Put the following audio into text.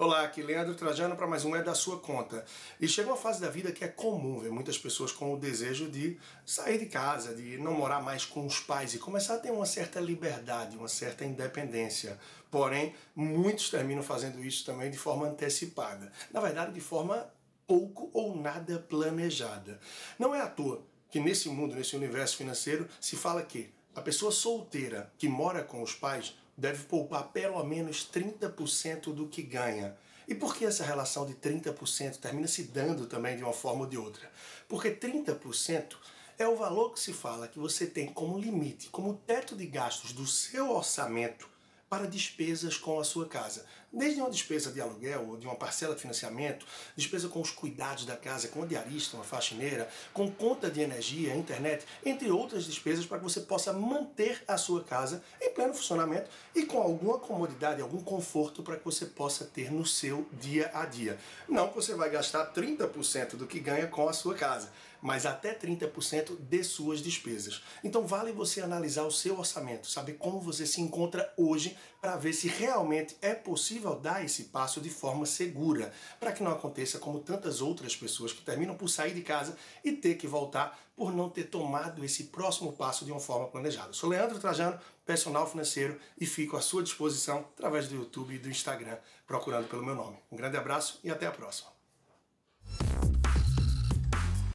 Olá, aqui Leandro Trajano para mais um É da Sua Conta. E chega uma fase da vida que é comum ver muitas pessoas com o desejo de sair de casa, de não morar mais com os pais e começar a ter uma certa liberdade, uma certa independência. Porém, muitos terminam fazendo isso também de forma antecipada. Na verdade, de forma pouco ou nada planejada. Não é à toa que nesse mundo, nesse universo financeiro, se fala que a pessoa solteira que mora com os pais deve poupar pelo menos 30% do que ganha. E por que essa relação de 30% termina se dando também de uma forma ou de outra? Porque 30% é o valor que se fala que você tem como limite, como teto de gastos do seu orçamento para despesas com a sua casa. Desde uma despesa de aluguel ou de uma parcela de financiamento, despesa com os cuidados da casa, com a diarista, uma faxineira, com conta de energia, internet, entre outras despesas para que você possa manter a sua casa em pleno funcionamento e com alguma comodidade, algum conforto para que você possa ter no seu dia a dia. Não que você vai gastar 30% do que ganha com a sua casa, mas até 30% de suas despesas. Então vale você analisar o seu orçamento, saber como você se encontra hoje para ver se realmente é possível dar esse passo de forma segura, para que não aconteça como tantas outras pessoas que terminam por sair de casa e ter que voltar por não ter tomado esse próximo passo de uma forma planejada. Sou Leandro Trajano, personal financeiro, e fico à sua disposição através do YouTube e do Instagram, procurando pelo meu nome. Um grande abraço e até a próxima.